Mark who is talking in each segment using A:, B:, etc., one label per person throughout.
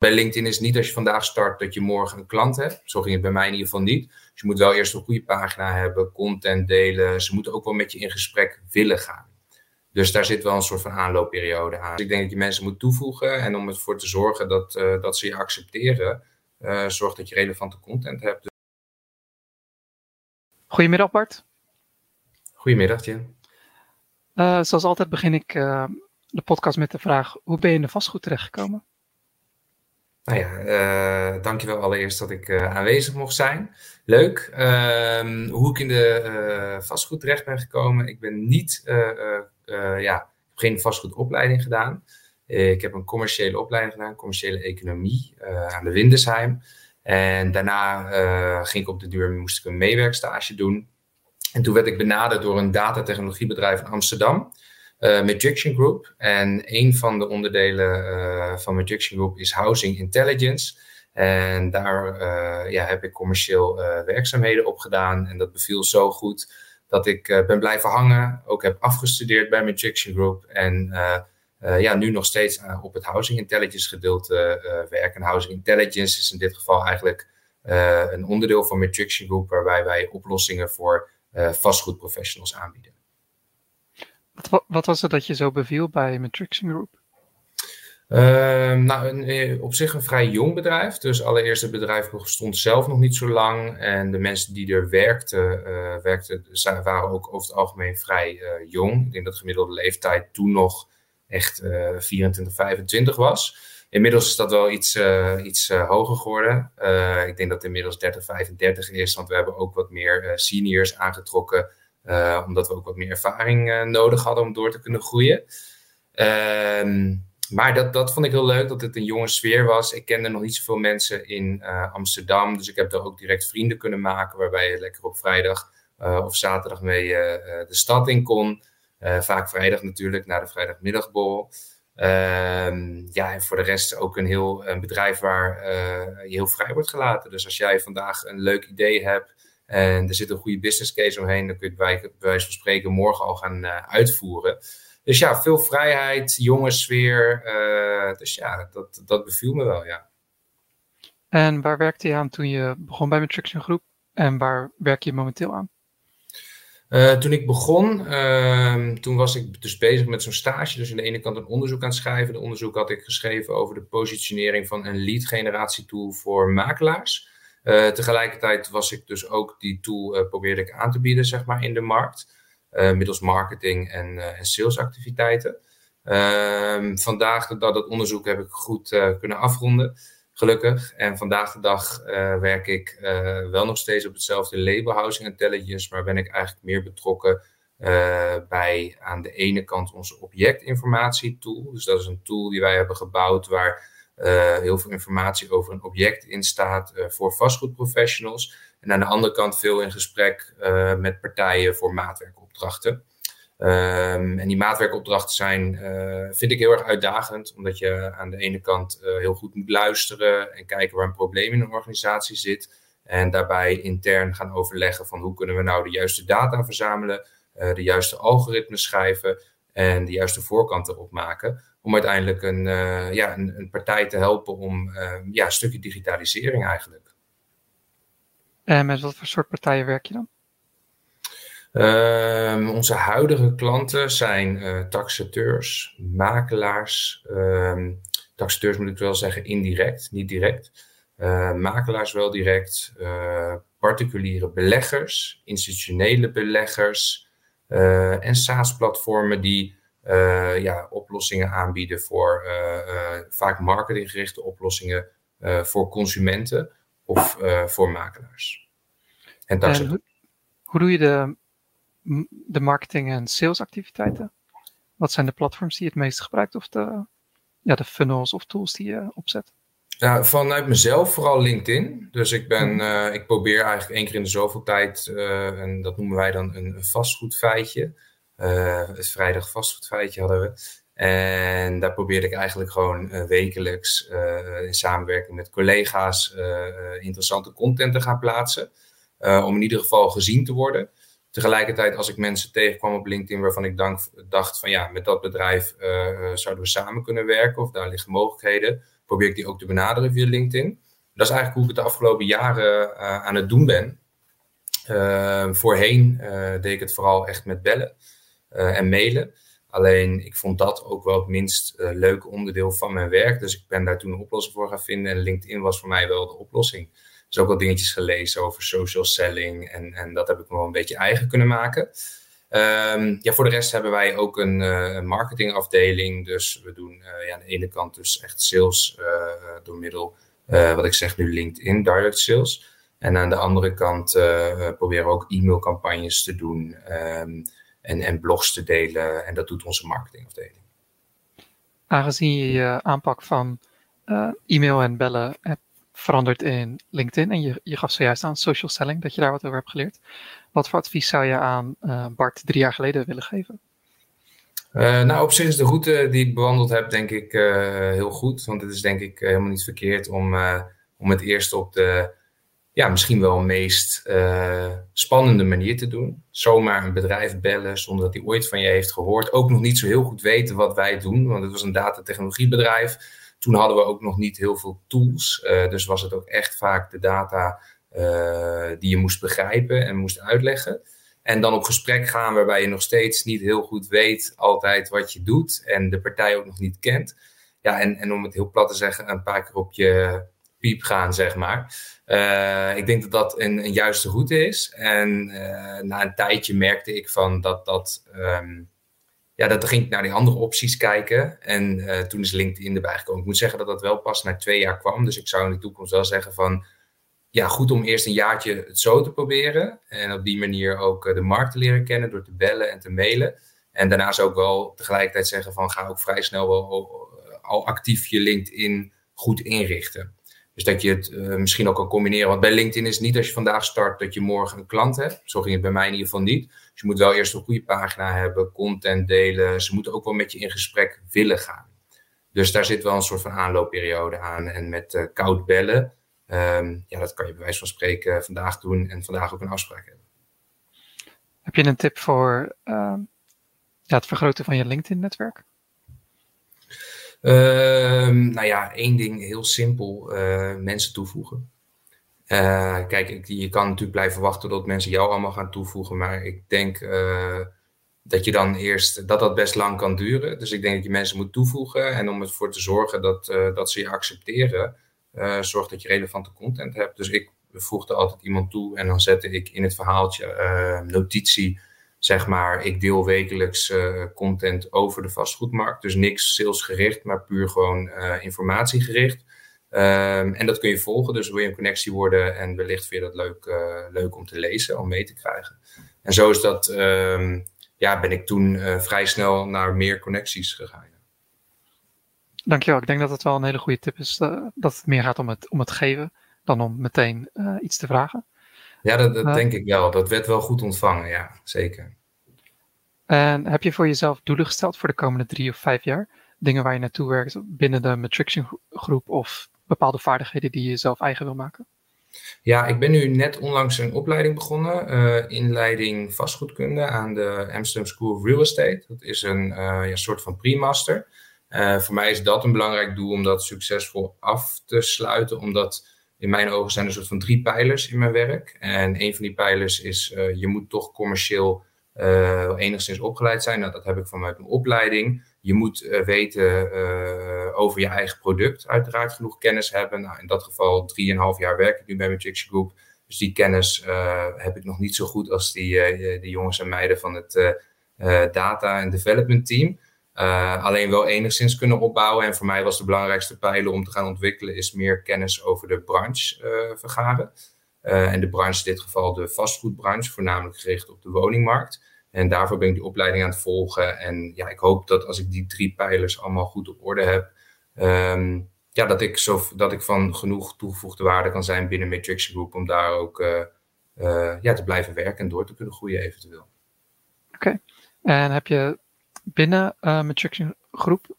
A: bij LinkedIn is niet als je vandaag start dat je morgen een klant hebt. Zo ging het bij mij in ieder geval niet. Dus je moet wel eerst een goede pagina hebben, content delen. Ze moeten ook wel met je in gesprek willen gaan. Dus daar zit wel een soort van aanloopperiode aan. Dus ik denk dat je mensen moet toevoegen. En om ervoor te zorgen dat, uh, dat ze je accepteren, uh, zorg dat je relevante content hebt.
B: Goedemiddag Bart.
A: Goedemiddag Jen.
B: Uh, zoals altijd begin ik de podcast met de vraag: hoe ben je in de vastgoed terechtgekomen?
A: Nou ja, uh, dankjewel allereerst dat ik uh, aanwezig mocht zijn. Leuk. Uh, hoe ik in de uh, vastgoed terecht ben gekomen. Ik ben niet, ja, geen vastgoedopleiding gedaan. ik heb een commerciële opleiding gedaan, commerciële economie aan de Windesheim. En daarna ging ik op de duur, moest ik een meewerkstage doen. En toen werd ik benaderd door een datatechnologiebedrijf in Amsterdam uh, Group. En een van de onderdelen uh, van Majiction Group is Housing Intelligence. En daar uh, ja, heb ik commercieel werkzaamheden op gedaan. En dat beviel zo goed dat ik ben blijven hangen. Ook heb afgestudeerd bij Majiction Group. En ja, nu nog steeds op het Housing Intelligence gedeelte werken. En Housing Intelligence is in dit geval eigenlijk een onderdeel van Majiction Group... waarbij wij oplossingen voor vastgoedprofessionals aanbieden.
B: Wat, wat, was het dat je zo beviel bij Matrixing Group?
A: Uh, nou, een, eh, op zich een vrij jong bedrijf. Dus allereerst het bedrijf bestond zelf nog niet zo lang. En de mensen die er werkten, uh, werkten waren ook over het algemeen vrij uh, jong. Ik denk dat de gemiddelde leeftijd toen nog echt 24, 25 was. Inmiddels is dat wel iets, iets hoger geworden. ik denk dat het inmiddels 30, 35 is. Want we hebben ook wat meer seniors aangetrokken omdat we ook wat meer ervaring uh, nodig hadden om door te kunnen groeien. Uh, maar dat, dat vond ik heel leuk, dat het een jonge sfeer was. Ik kende nog niet zoveel mensen in uh, Amsterdam. Dus ik heb daar ook direct vrienden kunnen maken. Waarbij je lekker op vrijdag of zaterdag mee de stad in kon. vaak vrijdag natuurlijk, na de vrijdagmiddagbol. Ehm, ja, en voor de rest ook een heel bedrijf waar je heel vrij wordt gelaten. Dus als jij vandaag een leuk idee hebt en er zit een goede business case omheen. Dan kun je het bij, wijze van spreken morgen al gaan uh, uitvoeren. Dus ja, veel vrijheid, jonge sfeer. Uh, dus ja, dat, dat beviel me wel, ja.
B: En waar werkte je aan toen je begon bij Matrixion Groep? En waar werk je momenteel aan?
A: Uh, toen ik begon, uh, toen was ik dus bezig met zo'n stage. Dus aan de ene kant een onderzoek aan het schrijven. De onderzoek had ik geschreven over de positionering van een lead generatietool tool voor makelaars. Uh, tegelijkertijd was ik dus ook die tool uh, probeerde ik aan te bieden, zeg maar, in de markt. Uh, middels marketing en, en salesactiviteiten. Ehm, vandaag, dat het onderzoek heb ik goed kunnen afronden, gelukkig. En vandaag de dag werk ik wel nog steeds op hetzelfde label Housing Intelligence, maar ben ik eigenlijk meer betrokken bij aan de ene kant onze objectinformatietool. Dus dat is een tool die wij hebben gebouwd waar uh, heel veel informatie over een object in staat uh, voor vastgoedprofessionals. En aan de andere kant veel in gesprek uh, met partijen voor maatwerkopdrachten. Um, en die maatwerkopdrachten zijn, vind ik heel erg uitdagend, omdat je aan de ene kant heel goed moet luisteren en kijken waar een probleem in een organisatie zit. En daarbij intern gaan overleggen van hoe kunnen we nou de juiste data verzamelen, de juiste algoritmes schrijven en de juiste voorkant erop maken om uiteindelijk een, uh, ja, een, een, partij te helpen om uh, ja, een stukje digitalisering eigenlijk.
B: En met wat voor soort partijen werk je dan?
A: Uh, onze huidige klanten zijn uh, taxateurs, makelaars. Ehm, taxateurs moet ik wel zeggen indirect, niet direct. makelaars wel direct. particuliere beleggers, institutionele beleggers. en SaaS-platformen die ja, oplossingen aanbieden voor uh, uh, vaak marketinggerichte oplossingen voor consumenten of voor makelaars.
B: En, en hoe, hoe, doe je de, de marketing- en salesactiviteiten? Wat zijn de platforms die je het meest gebruikt of de, ja, de funnels of tools die je opzet?
A: Ja, vanuit mezelf vooral LinkedIn. Dus ik ben, uh, ik probeer eigenlijk één keer in de zoveel tijd, uh, en dat noemen wij dan een, een vastgoedfeitje. Uh, het vrijdag vastgoedfeitje hadden we. En daar probeerde ik eigenlijk gewoon uh, wekelijks uh, in samenwerking met collega's interessante content te gaan plaatsen. om in ieder geval gezien te worden. Tegelijkertijd, als ik mensen tegenkwam op LinkedIn waarvan ik dacht van ja, met dat bedrijf zouden we samen kunnen werken of daar liggen mogelijkheden, probeer ik die ook te benaderen via LinkedIn. Dat is eigenlijk hoe ik het de afgelopen jaren aan het doen ben. voorheen deed ik het vooral echt met bellen en mailen. Alleen ik vond dat ook wel het minst uh, leuke onderdeel van mijn werk. Dus ik ben daar toen een oplossing voor gaan vinden. En LinkedIn was voor mij wel de oplossing. Dus ook wel dingetjes gelezen over social selling. En, en dat heb ik me wel een beetje eigen kunnen maken. Um, ja, voor de rest hebben wij ook een, uh, marketingafdeling. Dus we doen ja, aan de ene kant dus echt sales door middel, wat ik zeg nu, LinkedIn, direct sales. En aan de andere kant proberen we ook e-mailcampagnes te doen. Um, en, en blogs te delen. En dat doet onze marketingafdeling.
B: Aangezien je je aanpak van uh, e-mail en bellen hebt veranderd in LinkedIn en je, je gaf zojuist aan social selling, dat je daar wat over hebt geleerd. Wat voor advies zou je aan uh, Bart drie jaar geleden willen geven?
A: Uh, nou, op zich is de route die ik bewandeld heb, denk ik, heel goed. Want het is denk ik helemaal niet verkeerd om, om het eerst op de ja, misschien wel meest uh, spannende manier te doen. Zomaar een bedrijf bellen zonder dat hij ooit van je heeft gehoord. Ook nog niet zo heel goed weten wat wij doen, want het was een datatechnologiebedrijf. Toen hadden we ook nog niet heel veel tools. Uh, dus was het ook echt vaak de data uh, die je moest begrijpen en moest uitleggen. En dan op gesprek gaan waarbij je nog steeds niet heel goed weet altijd wat je doet en de partij ook nog niet kent. Ja, en, en om het heel plat te zeggen, een paar keer op je piep gaan, zeg maar. Uh, ik denk dat dat een, een juiste route is. En uh, na een tijdje merkte ik van dat dat. Um, ja, dat ging ik naar die andere opties kijken. En uh, toen is LinkedIn erbij gekomen. Ik moet zeggen dat dat wel pas na twee jaar kwam. Dus ik zou in de toekomst wel zeggen van. Ja, goed om eerst een jaartje het zo te proberen. En op die manier ook de markt te leren kennen door te bellen en te mailen. En daarnaast ook wel tegelijkertijd zeggen van ga ook vrij snel wel al actief je LinkedIn goed inrichten. Dus dat je het uh, misschien ook kan combineren. Want bij LinkedIn is het niet als je vandaag start dat je morgen een klant hebt. Zo ging het bij mij in ieder geval niet. Dus je moet wel eerst een goede pagina hebben, content delen. Ze moeten ook wel met je in gesprek willen gaan. Dus daar zit wel een soort van aanloopperiode aan. En met uh, koud bellen, um, ja, dat kan je bij wijze van spreken vandaag doen en vandaag ook een afspraak hebben.
B: Heb je een tip voor uh, ja, het vergroten van je LinkedIn-netwerk?
A: Uh, nou ja, één ding heel simpel: uh, mensen toevoegen. Uh, kijk, je kan natuurlijk blijven wachten tot mensen jou allemaal gaan toevoegen, maar ik denk uh, dat je dan eerst dat dat best lang kan duren. Dus ik denk dat je mensen moet toevoegen en om ervoor te zorgen dat, dat ze je accepteren, zorg dat je relevante content hebt. Dus ik voegde altijd iemand toe en dan zette ik in het verhaaltje notitie zeg maar, ik deel wekelijks uh, content over de vastgoedmarkt. Dus niks salesgericht, maar puur gewoon uh, informatiegericht. Um, en dat kun je volgen, dus wil je een connectie worden en wellicht vind je dat leuk, uh, leuk om te lezen, om mee te krijgen. En zo is dat, um, ja, ben ik toen vrij snel naar meer connecties gegaan.
B: Dankjewel, ik denk dat het wel een hele goede tip is, dat het meer gaat om het, om het geven dan om meteen iets te vragen.
A: Ja, dat, dat denk ik wel. Dat werd wel goed ontvangen, ja, zeker.
B: En heb je voor jezelf doelen gesteld voor de komende drie of vijf jaar? Dingen waar je naartoe werkt binnen de Matrixion groep of bepaalde vaardigheden die je zelf eigen wil maken?
A: Ja, ik ben nu net onlangs een opleiding begonnen, uh, inleiding vastgoedkunde aan de Amsterdam School of Real Estate. Dat is een uh, ja, soort van pre-master. Uh, voor mij is dat een belangrijk doel om dat succesvol af te sluiten, omdat in mijn ogen zijn er een soort van drie pijlers in mijn werk. En een van die pijlers is, uh, je moet toch commercieel uh, enigszins opgeleid zijn. Nou, dat heb ik vanuit mijn opleiding. Je moet uh, weten over je eigen product, uiteraard genoeg kennis hebben. Nou, in dat geval drieënhalf jaar werk ik nu bij mijn Chicksie Group. Dus die kennis heb ik nog niet zo goed als die, die jongens en meiden van het data en development team. Uh, alleen wel enigszins kunnen opbouwen. En voor mij was de belangrijkste pijler om te gaan ontwikkelen, is meer kennis over de branche uh, vergaren. Uh, en de branche, in dit geval de vastgoedbranche, voornamelijk gericht op de woningmarkt. En daarvoor ben ik die opleiding aan het volgen. En ja, ik hoop dat als ik die drie pijlers allemaal goed op orde heb, um, ja, dat, ik zo, dat ik van genoeg toegevoegde waarde kan zijn binnen Matrix Group om daar ook ja, te blijven werken en door te kunnen groeien eventueel.
B: Oké, en heb je binnen uh, Matrixion groep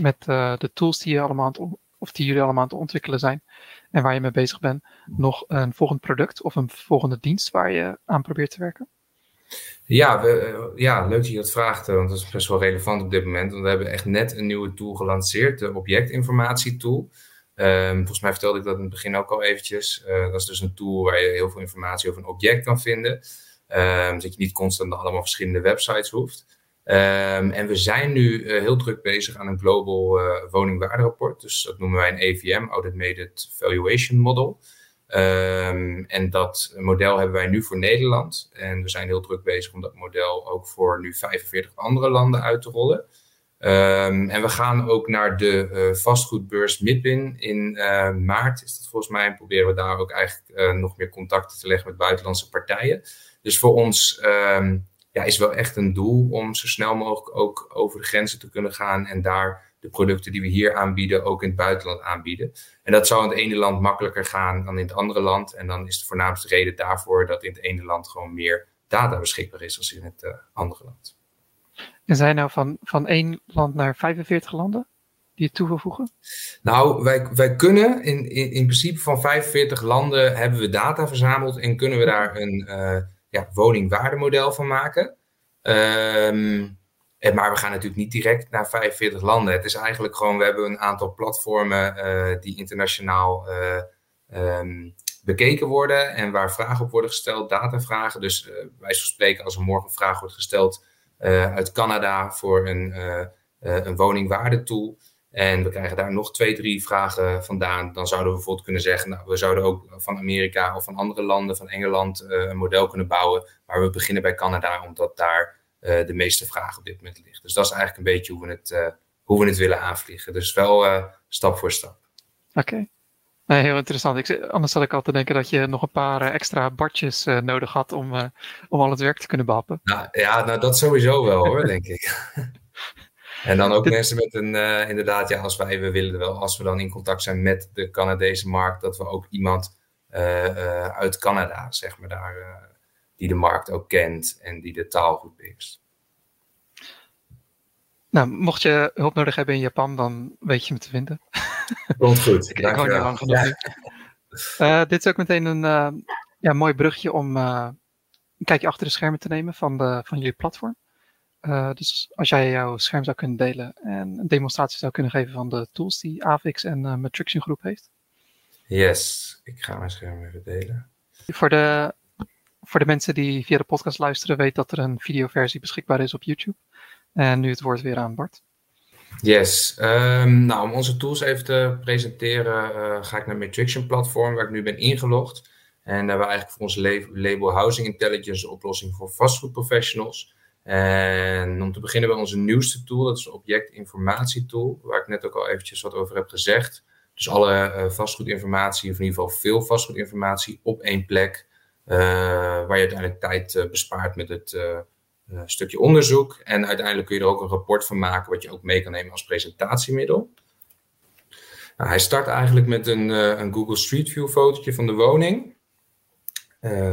B: met uh, de tools die, je allemaal of die jullie allemaal aan het ontwikkelen zijn en waar je mee bezig bent, nog een volgend product of een volgende dienst waar je aan probeert te werken?
A: Ja, eh, ja, leuk dat je dat vraagt, want dat is best wel relevant op dit moment. Want we hebben echt net een nieuwe tool gelanceerd, de objectinformatietool. Ehm, volgens mij vertelde ik dat in het begin ook al eventjes. dat is dus een tool waar je heel veel informatie over een object kan vinden. Um, zodat je niet constant allemaal verschillende websites hoeft. Um, en we zijn nu heel druk bezig aan een global uh, woningwaarderapport. Dus dat noemen wij een AVM, Automated Valuation Model. Um, en dat model hebben wij nu voor Nederland. En we zijn heel druk bezig om dat model ook voor nu 45 andere landen uit te rollen. Um, en we gaan ook naar de uh, vastgoedbeurs MIPIN in uh, maart, is dat volgens mij. En proberen we daar ook eigenlijk uh, nog meer contacten te leggen met buitenlandse partijen. Dus voor ons um, ja, is wel echt een doel om zo snel mogelijk ook over de grenzen te kunnen gaan en daar de producten die we hier aanbieden ook in het buitenland aanbieden. En dat zou in het ene land makkelijker gaan dan in het andere land. En dan is de voornaamste reden daarvoor dat in het ene land gewoon meer data beschikbaar is dan in het uh, andere land.
B: En zijn nou van, van één land naar 45 landen die je toe wil voegen?
A: Nou, wij, wij kunnen in, in, in principe van 45 landen hebben we data verzameld en kunnen we daar een uh, ja, woningwaardemodel van maken. Um, eh, maar we gaan natuurlijk niet direct naar 45 landen. Het is eigenlijk gewoon, we hebben een aantal platformen uh, die internationaal uh, um, bekeken worden en waar vragen op worden gesteld, datavragen. Dus uh, wij spreken als er morgen een vraag wordt gesteld uit Canada voor een, een woningwaardetool. En we krijgen daar nog twee, drie vragen vandaan. Dan zouden we bijvoorbeeld kunnen zeggen, nou, we zouden ook van Amerika of van andere landen, van Engeland, een model kunnen bouwen. Maar we beginnen bij Canada, omdat daar uh, de meeste vragen op dit moment ligt. Dus dat is eigenlijk een beetje hoe we het, uh, hoe we het willen aanvliegen. Dus wel stap voor stap.
B: Oké. Okay. heel interessant. Ik, anders had ik al te denken dat je nog een paar extra badjes nodig had om, om al het werk te kunnen behappen.
A: Nou, ja, nou dat sowieso wel hoor, denk ik. en dan ook Dit... mensen met een, inderdaad, ja, als wij, we willen wel, als we dan in contact zijn met de Canadese markt, dat we ook iemand uit Canada, zeg maar, daar die de markt ook kent en die de taal goed beheerst.
B: Nou, mocht je hulp nodig hebben in Japan, dan weet je me te vinden.
A: Komt goed.
B: ik woon niet lang genoeg ja. uh, dit is ook meteen een ja, mooi brugje om een kijkje achter de schermen te nemen van, de, van jullie platform. Dus als jij jouw scherm zou kunnen delen en een demonstratie zou kunnen geven van de tools die AVIX en Matrixion Groep heeft.
A: Yes, ik ga mijn scherm even delen.
B: Voor de voor de mensen die via de podcast luisteren, weet dat er een videoversie beschikbaar is op YouTube. En nu het woord weer aan Bart.
A: Yes. Um, nou, om onze tools even te presenteren, uh, ga ik naar Matrixion platform, waar ik nu ben ingelogd. En daar hebben we eigenlijk voor ons label Housing Intelligence een oplossing voor vastgoedprofessionals. En om te beginnen bij onze nieuwste tool, dat is een objectinformatietool, waar ik net ook al eventjes wat over heb gezegd. Dus alle uh, vastgoedinformatie, of in ieder geval veel vastgoedinformatie, op één plek. Uh, waar je uiteindelijk tijd uh, bespaart met het stukje onderzoek. En uiteindelijk kun je er ook een rapport van maken, wat je ook mee kan nemen als presentatiemiddel. Nou, hij start eigenlijk met een, een, Google Street View fotootje van de woning,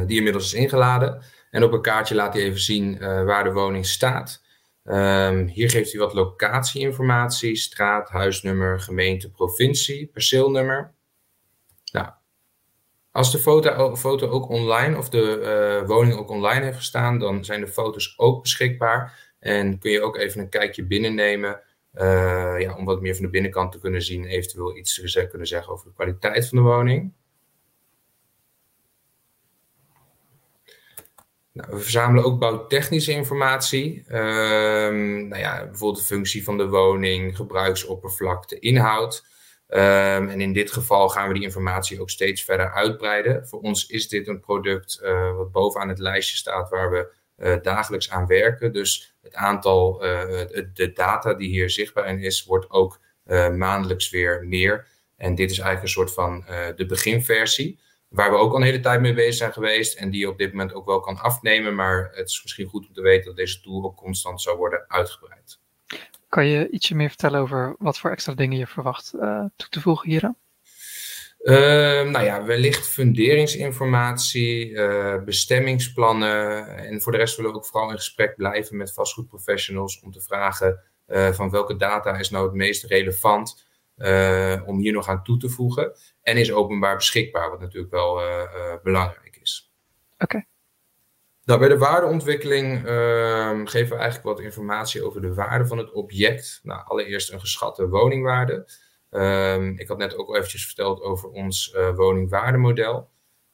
A: die inmiddels is ingeladen. En op een kaartje laat hij even zien waar de woning staat. Um, hier geeft hij wat locatieinformatie, straat, huisnummer, gemeente, provincie, perceelnummer. Nou, als de foto, foto ook online of de uh, woning ook online heeft gestaan, dan zijn de foto's ook beschikbaar. En kun je ook even een kijkje binnennemen uh, ja, om wat meer van de binnenkant te kunnen zien. Eventueel iets te kunnen zeggen over de kwaliteit van de woning. Nou, we verzamelen ook bouwtechnische informatie. Uh, nou ja, bijvoorbeeld de functie van de woning, gebruiksoppervlakte, inhoud. Um, en in dit geval gaan we die informatie ook steeds verder uitbreiden. Voor ons is dit een product uh, wat bovenaan het lijstje staat waar we uh, dagelijks aan werken. Dus het aantal, uh, de data die hier zichtbaar in is, wordt ook maandelijks weer meer. En dit is eigenlijk een soort van de beginversie, waar we ook al een hele tijd mee bezig zijn geweest en die je op dit moment ook wel kan afnemen. Maar het is misschien goed om te weten dat deze tool ook constant zou worden uitgebreid.
B: Kan je ietsje meer vertellen over wat voor extra dingen je verwacht uh, toe te voegen hieraan?
A: Uh, nou ja, wellicht funderingsinformatie, uh, bestemmingsplannen. En voor de rest willen we ook vooral in gesprek blijven met vastgoedprofessionals om te vragen uh, van welke data is nou het meest relevant om hier nog aan toe te voegen. En is openbaar beschikbaar, wat natuurlijk wel belangrijk is.
B: Oké. Okay.
A: Nou, bij de waardeontwikkeling uh, geven we eigenlijk wat informatie over de waarde van het object. Nou, allereerst een geschatte woningwaarde. Ehm, ik had net ook al eventjes verteld over ons uh, woningwaardemodel.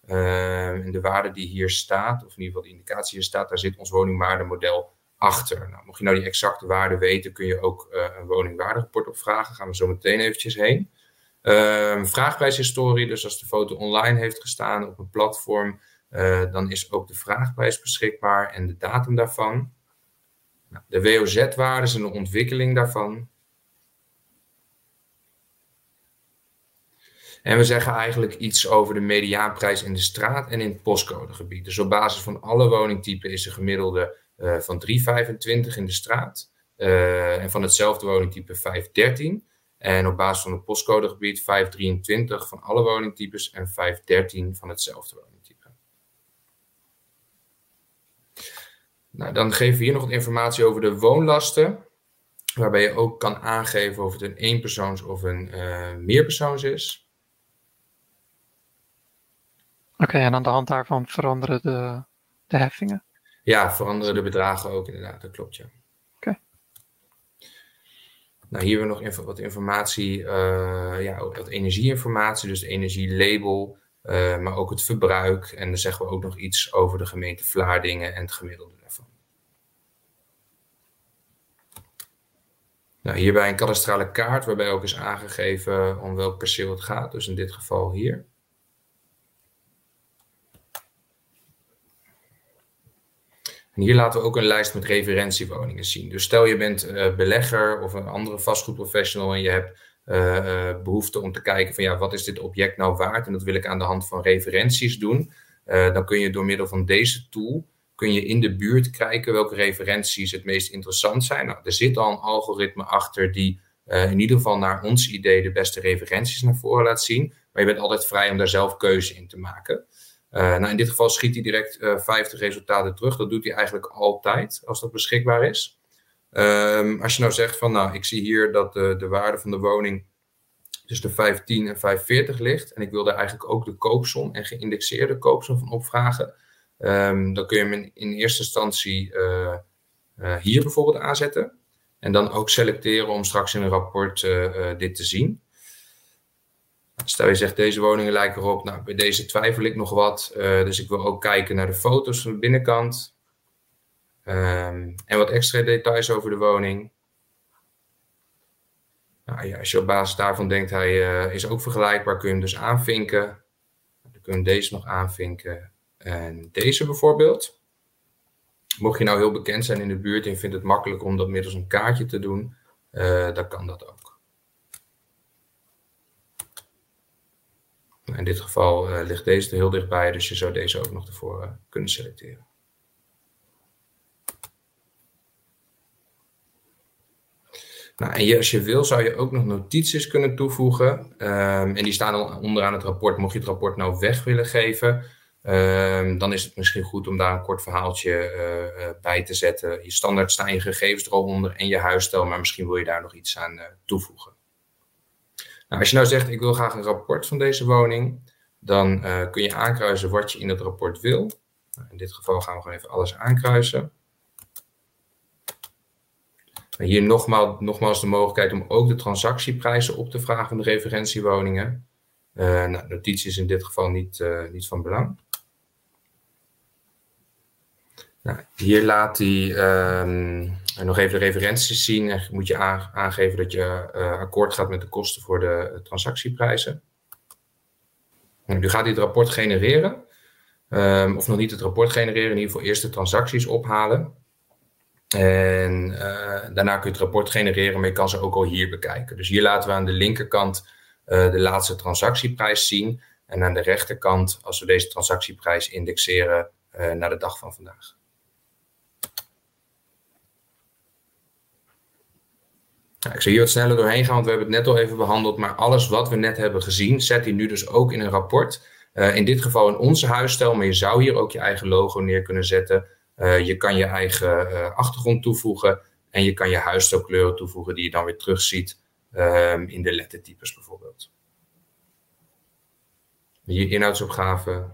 A: Ehm, en de waarde die hier staat, of in ieder geval de indicatie hier staat, daar zit ons woningwaardemodel achter. Nou, mocht je nou die exacte waarde weten, kun je ook uh, een woningwaarderapport opvragen. Gaan we zo meteen eventjes heen. Um, vraagprijshistorie, dus als de foto online heeft gestaan op een platform, uh, dan is ook de vraagprijs beschikbaar en de datum daarvan. Nou, de WOZ-waardes en de ontwikkeling daarvan. En we zeggen eigenlijk iets over de mediaanprijs in de straat en in het postcodegebied. Dus op basis van alle woningtypen is de gemiddelde uh, van 3,25 in de straat. Uh, en van hetzelfde woningtype 5,13. En op basis van het postcodegebied 5,23 van alle woningtypes en 5,13 van hetzelfde woningtype. Nou, dan geven we hier nog wat informatie over de woonlasten. Waarbij je ook kan aangeven of het een eenpersoons of een uh, meerpersoons is.
B: Oké, en aan de hand daarvan veranderen de, de heffingen?
A: Ja, veranderen de bedragen ook inderdaad, dat klopt ja. Nou, hier hebben we nog wat informatie, uh, ja, wat energieinformatie, dus energielabel, uh, maar ook het verbruik. En dan zeggen we ook nog iets over de gemeente Vlaardingen en het gemiddelde daarvan. Nou, hierbij een kadastrale kaart waarbij ook is aangegeven om welk perceel het gaat, dus in dit geval hier. En hier laten we ook een lijst met referentiewoningen zien. Dus stel je bent uh, belegger of een andere vastgoedprofessional en je hebt uh, behoefte om te kijken van ja, wat is dit object nou waard? En dat wil ik aan de hand van referenties doen. Dan kun je door middel van deze tool kun je in de buurt kijken welke referenties het meest interessant zijn. Nou, er zit al een algoritme achter die in ieder geval naar ons idee de beste referenties naar voren laat zien. Maar je bent altijd vrij om daar zelf keuze in te maken. Uh, nou, in dit geval schiet hij direct uh, eh, 50 resultaten terug. Dat doet hij eigenlijk altijd als dat beschikbaar is. Um, als je nou zegt van, nou, ik zie hier dat de, de waarde van de woning tussen de 510 en 540 ligt. En ik wil daar eigenlijk ook de koopsom en geïndexeerde koopsom van opvragen. Um, dan kun je hem in, eerste instantie uh, hier bijvoorbeeld aanzetten. En dan ook selecteren om straks in een rapport dit te zien. Stel je zegt deze woningen lijken erop, nou bij deze twijfel ik nog wat, uh, dus ik wil ook kijken naar de foto's van de binnenkant. Um, en wat extra details over de woning. Nou, ja, als je op basis daarvan denkt, hij uh, is ook vergelijkbaar, kun je hem dus aanvinken. Dan kun je deze nog aanvinken. En deze bijvoorbeeld. Mocht je nou heel bekend zijn in de buurt en je vindt het makkelijk om dat middels een kaartje te doen, uh, dan kan dat ook. In dit geval uh, ligt deze er heel dichtbij, dus je zou deze ook nog ervoor uh, kunnen selecteren. Nou, en je, als je wil, zou je ook nog notities kunnen toevoegen. Um, en die staan al onderaan het rapport. Mocht je het rapport nou weg willen geven, um, dan is het misschien goed om daar een kort verhaaltje uh, bij te zetten. Je standaard staan je gegevens er al onder en je huisstijl, maar misschien wil je daar nog iets aan toevoegen. Nou, als je nou zegt, ik wil graag een rapport van deze woning, dan uh, kun je aankruisen wat je in het rapport wil. Nou, in dit geval gaan we gewoon even alles aankruisen. Hier nogmaals, nogmaals de mogelijkheid om ook de transactieprijzen op te vragen van de referentiewoningen. Uh, nou, notitie is in dit geval niet, uh, niet van belang. Nou, hier laat hij um, nog even de referenties zien. En moet je aangeven dat je uh, akkoord gaat met de kosten voor de uh, transactieprijzen. Nu gaat hij het rapport genereren. Um, of nog niet het rapport genereren, in ieder geval eerst de transacties ophalen. En uh, daarna kun je het rapport genereren, maar je kan ze ook al hier bekijken. Dus hier laten we aan de linkerkant de laatste transactieprijs zien. En aan de rechterkant, als we deze transactieprijs indexeren naar de dag van vandaag. Ik zal hier wat sneller doorheen gaan, want we hebben het net al even behandeld. Maar alles wat we net hebben gezien, zet hij nu dus ook in een rapport. Uh, in dit geval in onze huisstijl, maar je zou hier ook je eigen logo neer kunnen zetten. Uh, je kan je eigen uh, achtergrond toevoegen en je kan je huisstijlkleuren toevoegen die je dan weer terugziet in de lettertypes bijvoorbeeld. Hier inhoudsopgave.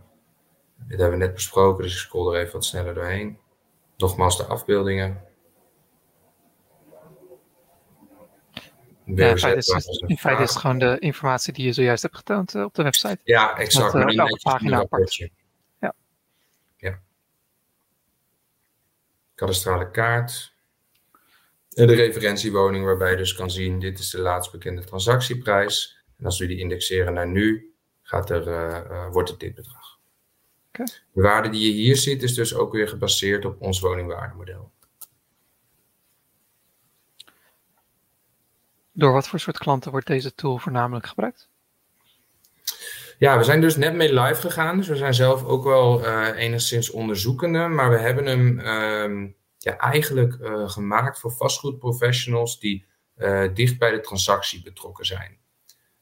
A: Dit hebben we net besproken, dus ik scroll er even wat sneller doorheen. Nogmaals de afbeeldingen.
B: Ja, in feite, is, het, in feite is het gewoon de informatie die je zojuist hebt getoond op de website.
A: Ja, exact.
B: Met, uh, pagina apart.
A: Ja. ja. Kadastrale kaart. En de referentiewoning waarbij je dus kan zien, dit is de laatst bekende transactieprijs. En als we die indexeren naar nu, gaat er, uh, wordt het dit bedrag. Okay. De waarde die je hier ziet is dus ook weer gebaseerd op ons woningwaardemodel.
B: Door wat voor soort klanten wordt deze tool voornamelijk gebruikt?
A: Ja, we zijn dus net mee live gegaan. Dus we zijn zelf ook wel uh, enigszins onderzoekende. Maar we hebben hem uh, ja, eigenlijk uh, gemaakt voor vastgoedprofessionals die uh, dicht bij de transactie betrokken zijn.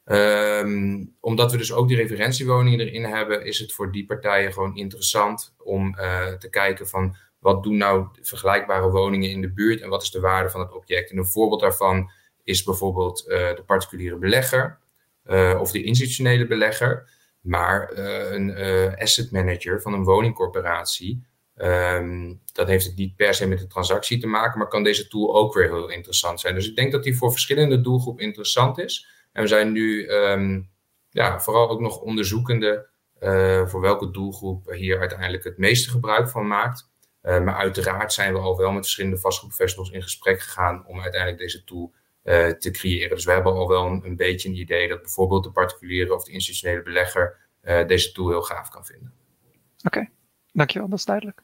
A: Um, omdat we dus ook die referentiewoningen erin hebben, is het voor die partijen gewoon interessant om te kijken van wat doen nou vergelijkbare woningen in de buurt en wat is de waarde van het object. En een voorbeeld daarvan is bijvoorbeeld uh, de particuliere belegger uh, of de institutionele belegger. Maar uh, een asset manager van een woningcorporatie, um, dat heeft het niet per se met de transactie te maken, maar kan deze tool ook weer heel interessant zijn. Dus ik denk dat die voor verschillende doelgroepen interessant is. En we zijn nu um, ja, vooral ook nog onderzoekende voor welke doelgroep hier uiteindelijk het meeste gebruik van maakt. maar uiteraard zijn we al wel met verschillende vastgoedprofessionals in gesprek gegaan om uiteindelijk deze tool uh, te creëren. Dus we hebben al wel een, een, beetje een idee dat bijvoorbeeld de particuliere of de institutionele belegger uh, deze tool heel gaaf kan vinden.
B: Oké, okay. dankjewel, dat is duidelijk.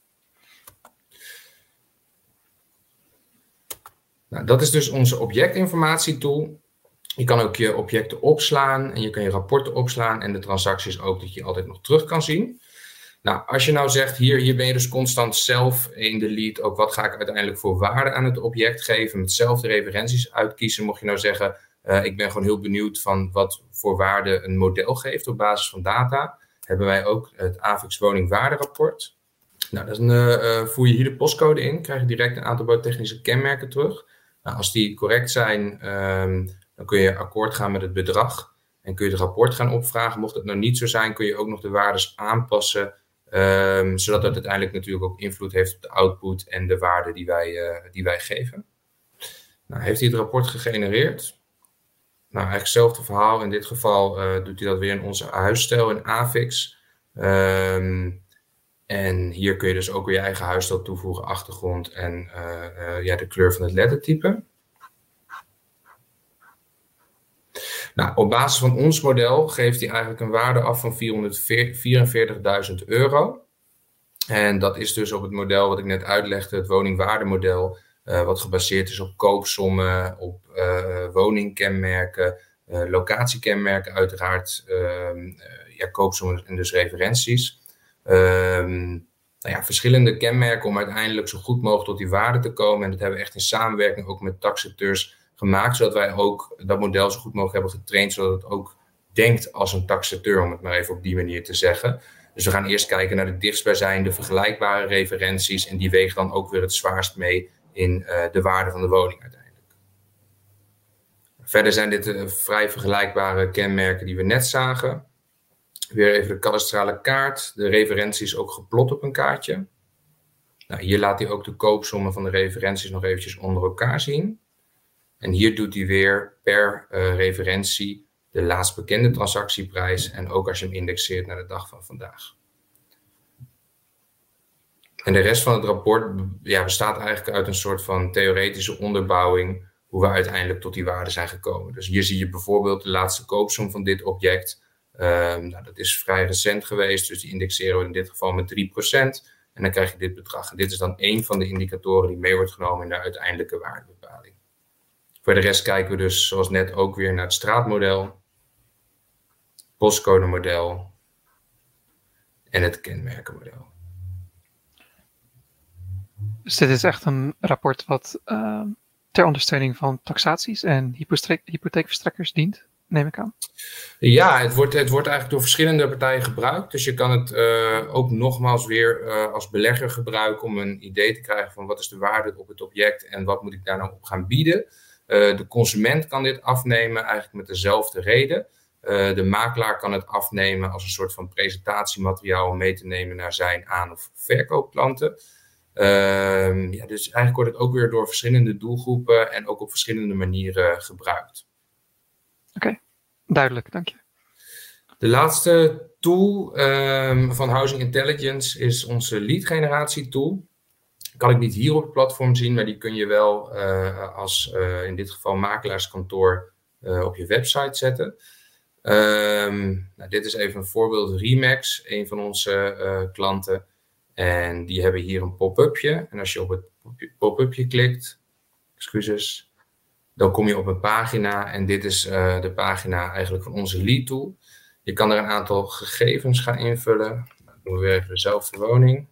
A: Nou, dat is dus onze objectinformatietool. Je kan ook je objecten opslaan en je kan je rapporten opslaan en de transacties ook dat je altijd nog terug kan zien. Nou, als je nou zegt, hier, hier ben je dus constant zelf in de lead, ook wat ga ik uiteindelijk voor waarde aan het object geven, met zelf de referenties uitkiezen. Mocht je nou zeggen, uh, ik ben gewoon heel benieuwd van wat voor waarde een model geeft op basis van data, hebben wij ook het AVIX woningwaarderapport. Nou, dan uh, voer je hier de postcode in, krijg je direct een aantal bouwtechnische kenmerken terug. Nou, als die correct zijn, um, dan kun je akkoord gaan met het bedrag en kun je het rapport gaan opvragen. Mocht het nou niet zo zijn, kun je ook nog de waardes aanpassen Um, zodat dat uiteindelijk natuurlijk ook invloed heeft op de output en de waarde die wij, uh, die wij geven. Nou, heeft hij het rapport gegenereerd? Nou, eigenlijk hetzelfde verhaal. In dit geval uh, doet hij dat weer in onze huisstijl in AVIX. Um, en hier kun je dus ook weer je eigen huisstijl toevoegen, achtergrond en uh, ja, de kleur van het lettertype. Nou, op basis van ons model geeft hij eigenlijk een waarde af van 444.000 euro. En dat is dus op het model wat ik net uitlegde, het woningwaardemodel, uh, wat gebaseerd is op koopsommen, op uh, woningkenmerken, uh, locatiekenmerken uiteraard, ehm, ja, koopsommen en dus referenties. Ehm, nou ja, verschillende kenmerken om uiteindelijk zo goed mogelijk tot die waarde te komen. En dat hebben we echt in samenwerking ook met taxateurs gemaakt, zodat wij ook dat model zo goed mogelijk hebben getraind, zodat het ook denkt als een taxateur, om het maar even op die manier te zeggen. Dus we gaan eerst kijken naar de dichtstbijzijnde vergelijkbare referenties en die wegen dan ook weer het zwaarst mee in uh, de waarde van de woning uiteindelijk. Verder zijn dit uh, vrij vergelijkbare kenmerken die we net zagen. Weer even de kadastrale kaart. De referentie is ook geplot op een kaartje. Nou, hier laat hij ook de koopsommen van de referenties nog eventjes onder elkaar zien. En hier doet hij weer per uh, referentie de laatst bekende transactieprijs en ook als je hem indexeert naar de dag van vandaag. En de rest van het rapport ja, bestaat eigenlijk uit een soort van theoretische onderbouwing hoe we uiteindelijk tot die waarde zijn gekomen. Dus hier zie je bijvoorbeeld de laatste koopsom van dit object. Um, nou, dat is vrij recent geweest, dus die indexeren we in dit geval met 3%. En dan krijg je dit bedrag. En dit is dan één van de indicatoren die mee wordt genomen in de uiteindelijke waardebepaling. Voor de rest kijken we dus, zoals net, ook weer naar het straatmodel, postcodemodel en het kenmerkenmodel.
B: Dus dit is echt een rapport wat uh, ter ondersteuning van taxaties en hypotheekverstrekkers dient, neem ik aan.
A: Ja, het wordt, het wordt eigenlijk door verschillende partijen gebruikt. Dus je kan het uh, ook nogmaals weer uh, als belegger gebruiken om een idee te krijgen van wat is de waarde op het object en wat moet ik daar nou op gaan bieden. Uh, de consument kan dit afnemen eigenlijk met dezelfde reden. Uh, de makelaar kan het afnemen als een soort van presentatiemateriaal om mee te nemen naar zijn aan- of verkoopklanten. Uh, ja, dus eigenlijk wordt het ook weer door verschillende doelgroepen en ook op verschillende manieren gebruikt.
B: Oké, duidelijk, dank je.
A: De laatste tool um, van Housing Intelligence is onze lead generatie tool. Kan ik niet hier op het platform zien, maar die kun je wel uh, als uh, in dit geval makelaarskantoor uh, op je website zetten. Um, nou, dit is even een voorbeeld Remax, een van onze klanten. En die hebben hier een pop-upje. En als je op het pop-upje klikt, excuses, dan kom je op een pagina. En dit is de pagina eigenlijk van onze lead tool. Je kan er een aantal gegevens gaan invullen. Dan doen we weer even dezelfde woning.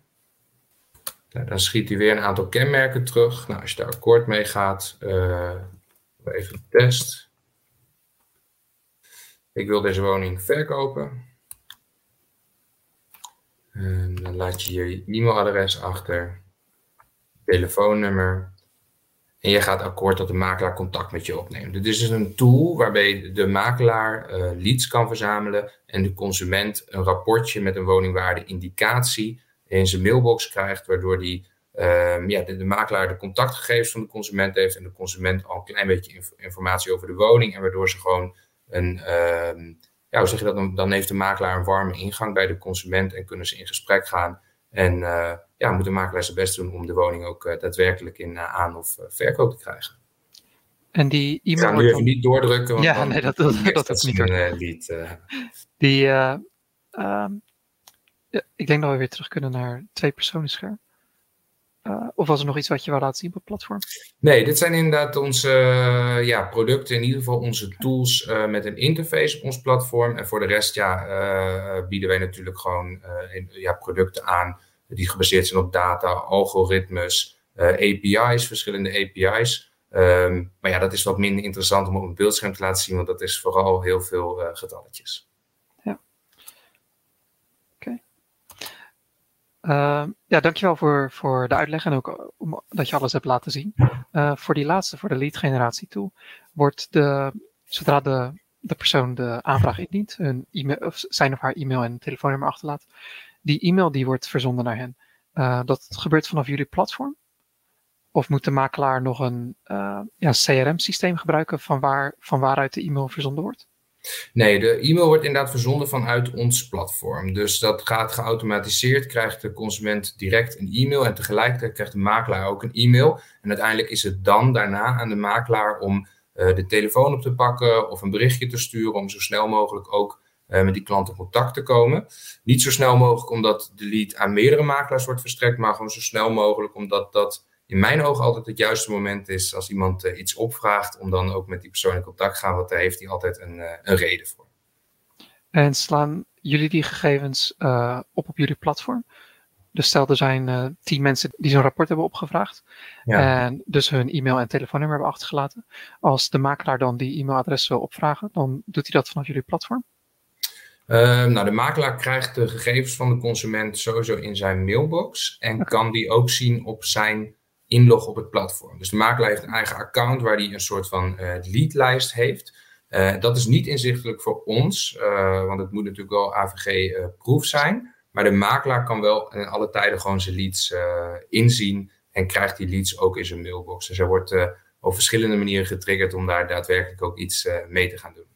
A: Nou, dan schiet hij weer een aantal kenmerken terug. Nou, als je daar akkoord mee gaat, uh, even test. Ik wil deze woning verkopen. En dan laat je je e-mailadres achter, telefoonnummer. En je gaat akkoord dat de makelaar contact met je opneemt. Dit is dus een tool waarbij de makelaar uh, leads kan verzamelen en de consument een rapportje met een woningwaarde indicatie in zijn mailbox krijgt, waardoor die, uh, ja, de, de, makelaar de contactgegevens van de consument heeft en de consument al een klein beetje inf informatie over de woning en waardoor ze gewoon een, uh, ja, hoe zeg je dat, dan, dan heeft de makelaar een warme ingang bij de consument en kunnen ze in gesprek gaan en uh, ja, moet de makelaar zijn best doen om de woning ook uh, daadwerkelijk in uh, aan- of verkoop te krijgen.
B: En die e-mail.
A: Ik ga nu even niet doordrukken. Want
B: ja,
A: dan,
B: nee, dat, dat, dat,
A: is
B: niet.
A: een lied.
B: Die, um, ja, ik denk dat we weer terug kunnen naar twee personen scherm. Uh, of was er nog iets wat je wou laten zien op het platform?
A: Nee, dit zijn inderdaad onze uh, ja, producten, in ieder geval onze tools uh, met een interface op ons platform. En voor de rest ja, bieden wij natuurlijk gewoon in, ja, producten aan die gebaseerd zijn op data, algoritmes, API's, verschillende API's. Um, maar ja, dat is wat minder interessant om op een beeldscherm te laten zien, want dat is vooral heel veel getalletjes.
B: Ja. Oké. Uh, ja, dankjewel voor, voor de uitleg en ook om, dat je alles hebt laten zien. Uh, voor die laatste, voor de lead generatie tool, wordt de, zodra de, de persoon de aanvraag indient, hun e-mail, of zijn of haar e-mail en telefoonnummer achterlaat, die e-mail die wordt verzonden naar hen. Uh, dat gebeurt vanaf jullie platform? Of moet de makelaar nog een ja, CRM-systeem gebruiken van, waar, van waaruit de e-mail verzonden wordt?
A: Nee, de e-mail wordt inderdaad verzonden vanuit ons platform. Dus dat gaat geautomatiseerd, krijgt de consument direct een e-mail en tegelijkertijd krijgt de makelaar ook een e-mail. En uiteindelijk is het dan daarna aan de makelaar om uh, de telefoon op te pakken of een berichtje te sturen om zo snel mogelijk ook uh, met die klant in contact te komen. Niet zo snel mogelijk omdat de lead aan meerdere makelaars wordt verstrekt, maar gewoon zo snel mogelijk omdat dat in mijn ogen altijd het juiste moment is als iemand uh, iets opvraagt, om dan ook met die persoon in contact te gaan, want daar heeft hij altijd een, uh, een reden voor.
B: En slaan jullie die gegevens uh, op op jullie platform? Dus stel er zijn tien mensen die zo'n rapport hebben opgevraagd ja. en dus hun e-mail en telefoonnummer hebben achtergelaten. Als de makelaar dan die e-mailadres wil opvragen, dan doet hij dat vanaf jullie platform?
A: Uh, nou, de makelaar krijgt de gegevens van de consument sowieso in zijn mailbox en kan die ook zien op zijn inlog op het platform. Dus de makelaar heeft een eigen account waar hij een soort van uh, leadlijst heeft. Uh, dat is niet inzichtelijk voor ons, uh, want het moet natuurlijk wel AVG-proof zijn. Maar de makelaar kan wel in alle tijden gewoon zijn leads inzien en krijgt die leads ook in zijn mailbox. Dus er wordt op verschillende manieren getriggerd om daar daadwerkelijk ook iets mee te gaan doen.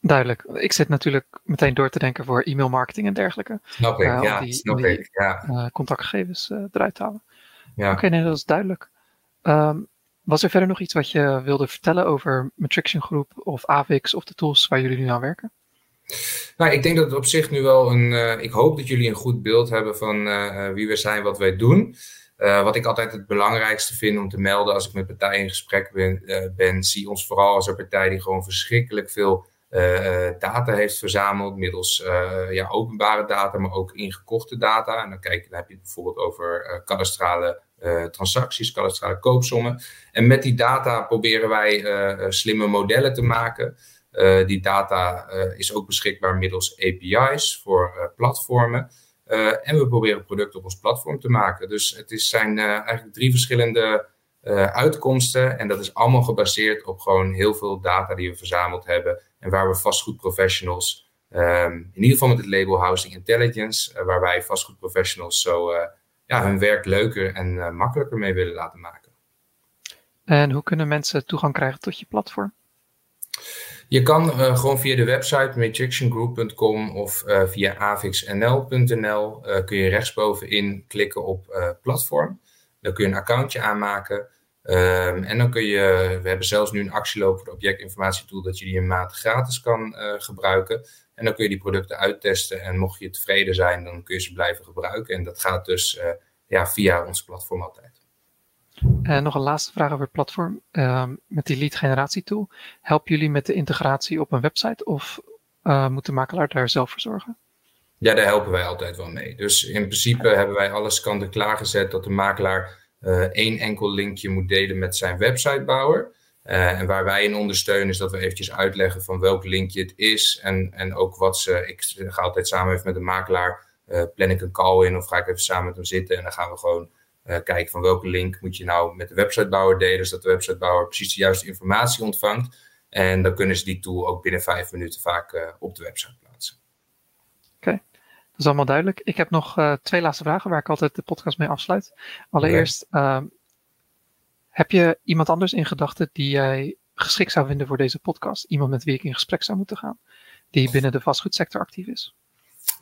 B: Duidelijk. Ik zit natuurlijk meteen door te denken voor e-mailmarketing en dergelijke.
A: Snap ik, ja.
B: Die,
A: snap
B: die,
A: ik, ja.
B: contactgegevens eruit halen.
A: Ja.
B: Oké, okay, nee, dat is duidelijk. Um, was er verder nog iets wat je wilde vertellen over Matrixion Groep of AVIX of de tools waar jullie nu aan werken?
A: Nou, ik denk dat het op zich nu wel een. Uh, ik hoop dat jullie een goed beeld hebben van uh, wie we zijn, wat wij doen. Uh, wat ik altijd het belangrijkste vind om te melden als ik met partijen in gesprek ben, ben zie ons vooral als een partij die gewoon verschrikkelijk veel data heeft verzameld, middels ja, openbare data, maar ook ingekochte data. En dan, kijk, dan heb je het bijvoorbeeld over kadastrale transacties, kadastrale koopsommen. En met die data proberen wij slimme modellen te maken. Die data is ook beschikbaar middels API's voor platformen. en we proberen producten op ons platform te maken. Dus het is, zijn eigenlijk drie verschillende uitkomsten. En dat is allemaal gebaseerd op gewoon heel veel data die we verzameld hebben. En waar we vastgoedprofessionals, um, in ieder geval met het label Housing Intelligence, waar wij vastgoedprofessionals zo ja, hun werk leuker en uh, makkelijker mee willen laten maken.
B: En hoe kunnen mensen toegang krijgen tot je platform?
A: Je kan gewoon via de website matrixengroup.com of via avixnl.nl kun je rechtsbovenin klikken op platform. Dan kun je een accountje aanmaken. Um, en dan kun je, we hebben zelfs nu een actieloop voor de objectinformatietool dat je die een maand gratis kan gebruiken. En dan kun je die producten uittesten en mocht je tevreden zijn, dan kun je ze blijven gebruiken. En dat gaat dus ja, via ons platform altijd.
B: En nog een laatste vraag over het platform. Um, met die lead generatie tool, helpen jullie met de integratie op een website of moet de makelaar daar zelf voor zorgen?
A: Ja, daar helpen wij altijd wel mee. Dus in principe hebben wij alles kanten klaargezet dat de makelaar één enkel linkje moet delen met zijn websitebouwer. Uh, en waar wij in ondersteunen is dat we eventjes uitleggen van welk linkje het is en, en ook wat ze. Ik ga altijd samen even met de makelaar, uh, plan ik een call in of ga ik even samen met hem zitten en dan gaan we gewoon kijken van welke link moet je nou met de websitebouwer delen, zodat de websitebouwer precies de juiste informatie ontvangt. En dan kunnen ze die tool ook binnen vijf minuten vaak op de website plaatsen.
B: Is allemaal duidelijk. Ik heb nog uh, twee laatste vragen waar ik altijd de podcast mee afsluit. Allereerst, okay. heb je iemand anders in gedachten die jij geschikt zou vinden voor deze podcast? Iemand met wie ik in gesprek zou moeten gaan, die binnen de vastgoedsector actief is?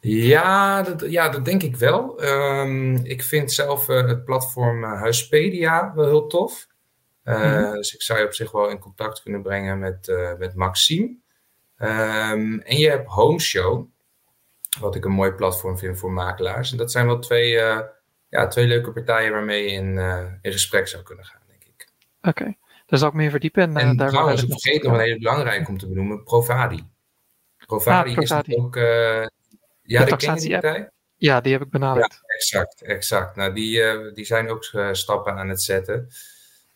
A: Ja, dat, ja, dat denk ik wel. Um, ik vind zelf uh, het platform uh, Huispedia wel heel tof. Mm-hmm. Dus ik zou je op zich wel in contact kunnen brengen met, met Maxime. Um, en je hebt Homeshow, wat ik een mooi platform vind voor makelaars. En dat zijn wel twee, ja, twee leuke partijen waarmee je in, in gesprek zou kunnen gaan, denk ik.
B: Oké, okay. daar zal ik meer verdiepen. En,
A: en daar trouwens, ik vergeet nog een hele belangrijke om te benoemen, Provadi. Provadi, ah, Provadi. is ook ja, de, app.
B: Ja, die heb ik benaderd.
A: Ja, exact, exact. Nou, die, die zijn ook stappen aan het zetten.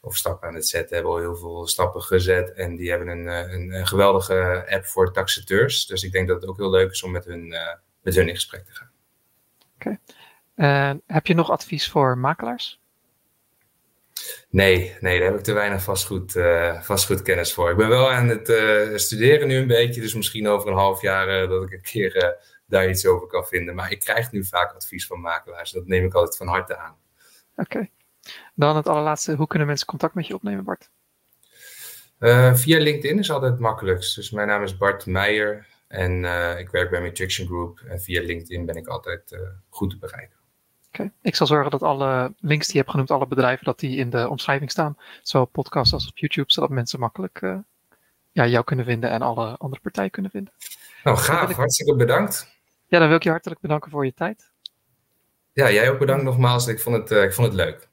A: Of stappen aan het zetten, hebben al heel veel stappen gezet. En die hebben een, eh, een, een geweldige app voor taxateurs. Dus ik denk dat het ook heel leuk is om met hun, uh, met hun in gesprek te gaan.
B: Oké. Okay. heb je nog advies voor makelaars?
A: Nee, nee, daar heb ik te weinig vastgoed, uh, vastgoedkennis voor. Ik ben wel aan het studeren nu een beetje, dus misschien over een half jaar dat ik een keer daar iets over kan vinden. Maar ik krijg nu vaak advies van makelaars. Dat neem ik altijd van harte aan.
B: Oké. Dan het allerlaatste. Hoe kunnen mensen contact met je opnemen, Bart?
A: Uh, via LinkedIn is altijd het makkelijkst. Dus mijn naam is Bart Meijer. En uh, ik werk bij Matriction Group. En via LinkedIn ben ik altijd uh, goed te bereiken.
B: Oké, okay. ik zal zorgen dat alle links die je hebt genoemd, alle bedrijven, dat die in de omschrijving staan. Zowel op podcast als op YouTube, zodat mensen makkelijk ja, jou kunnen vinden en alle andere partijen kunnen vinden.
A: Nou, gaaf. Ik... Hartstikke bedankt.
B: Ja, dan wil ik je hartelijk bedanken voor je tijd.
A: Ja, jij ook bedankt nogmaals. Ik vond het, ik vond het leuk.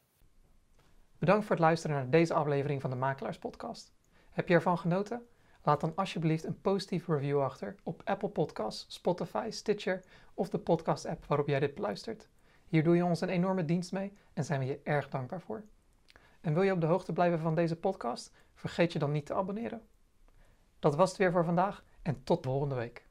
B: Bedankt voor het luisteren naar deze aflevering van de Makelaars Podcast. Heb je ervan genoten? Laat dan alsjeblieft een positieve review achter op Apple Podcasts, Spotify, Stitcher of de podcast-app waarop jij dit beluistert. Hier doe je ons een enorme dienst mee en zijn we je erg dankbaar voor. En wil je op de hoogte blijven van deze podcast? Vergeet je dan niet te abonneren. Dat was het weer voor vandaag en tot volgende week.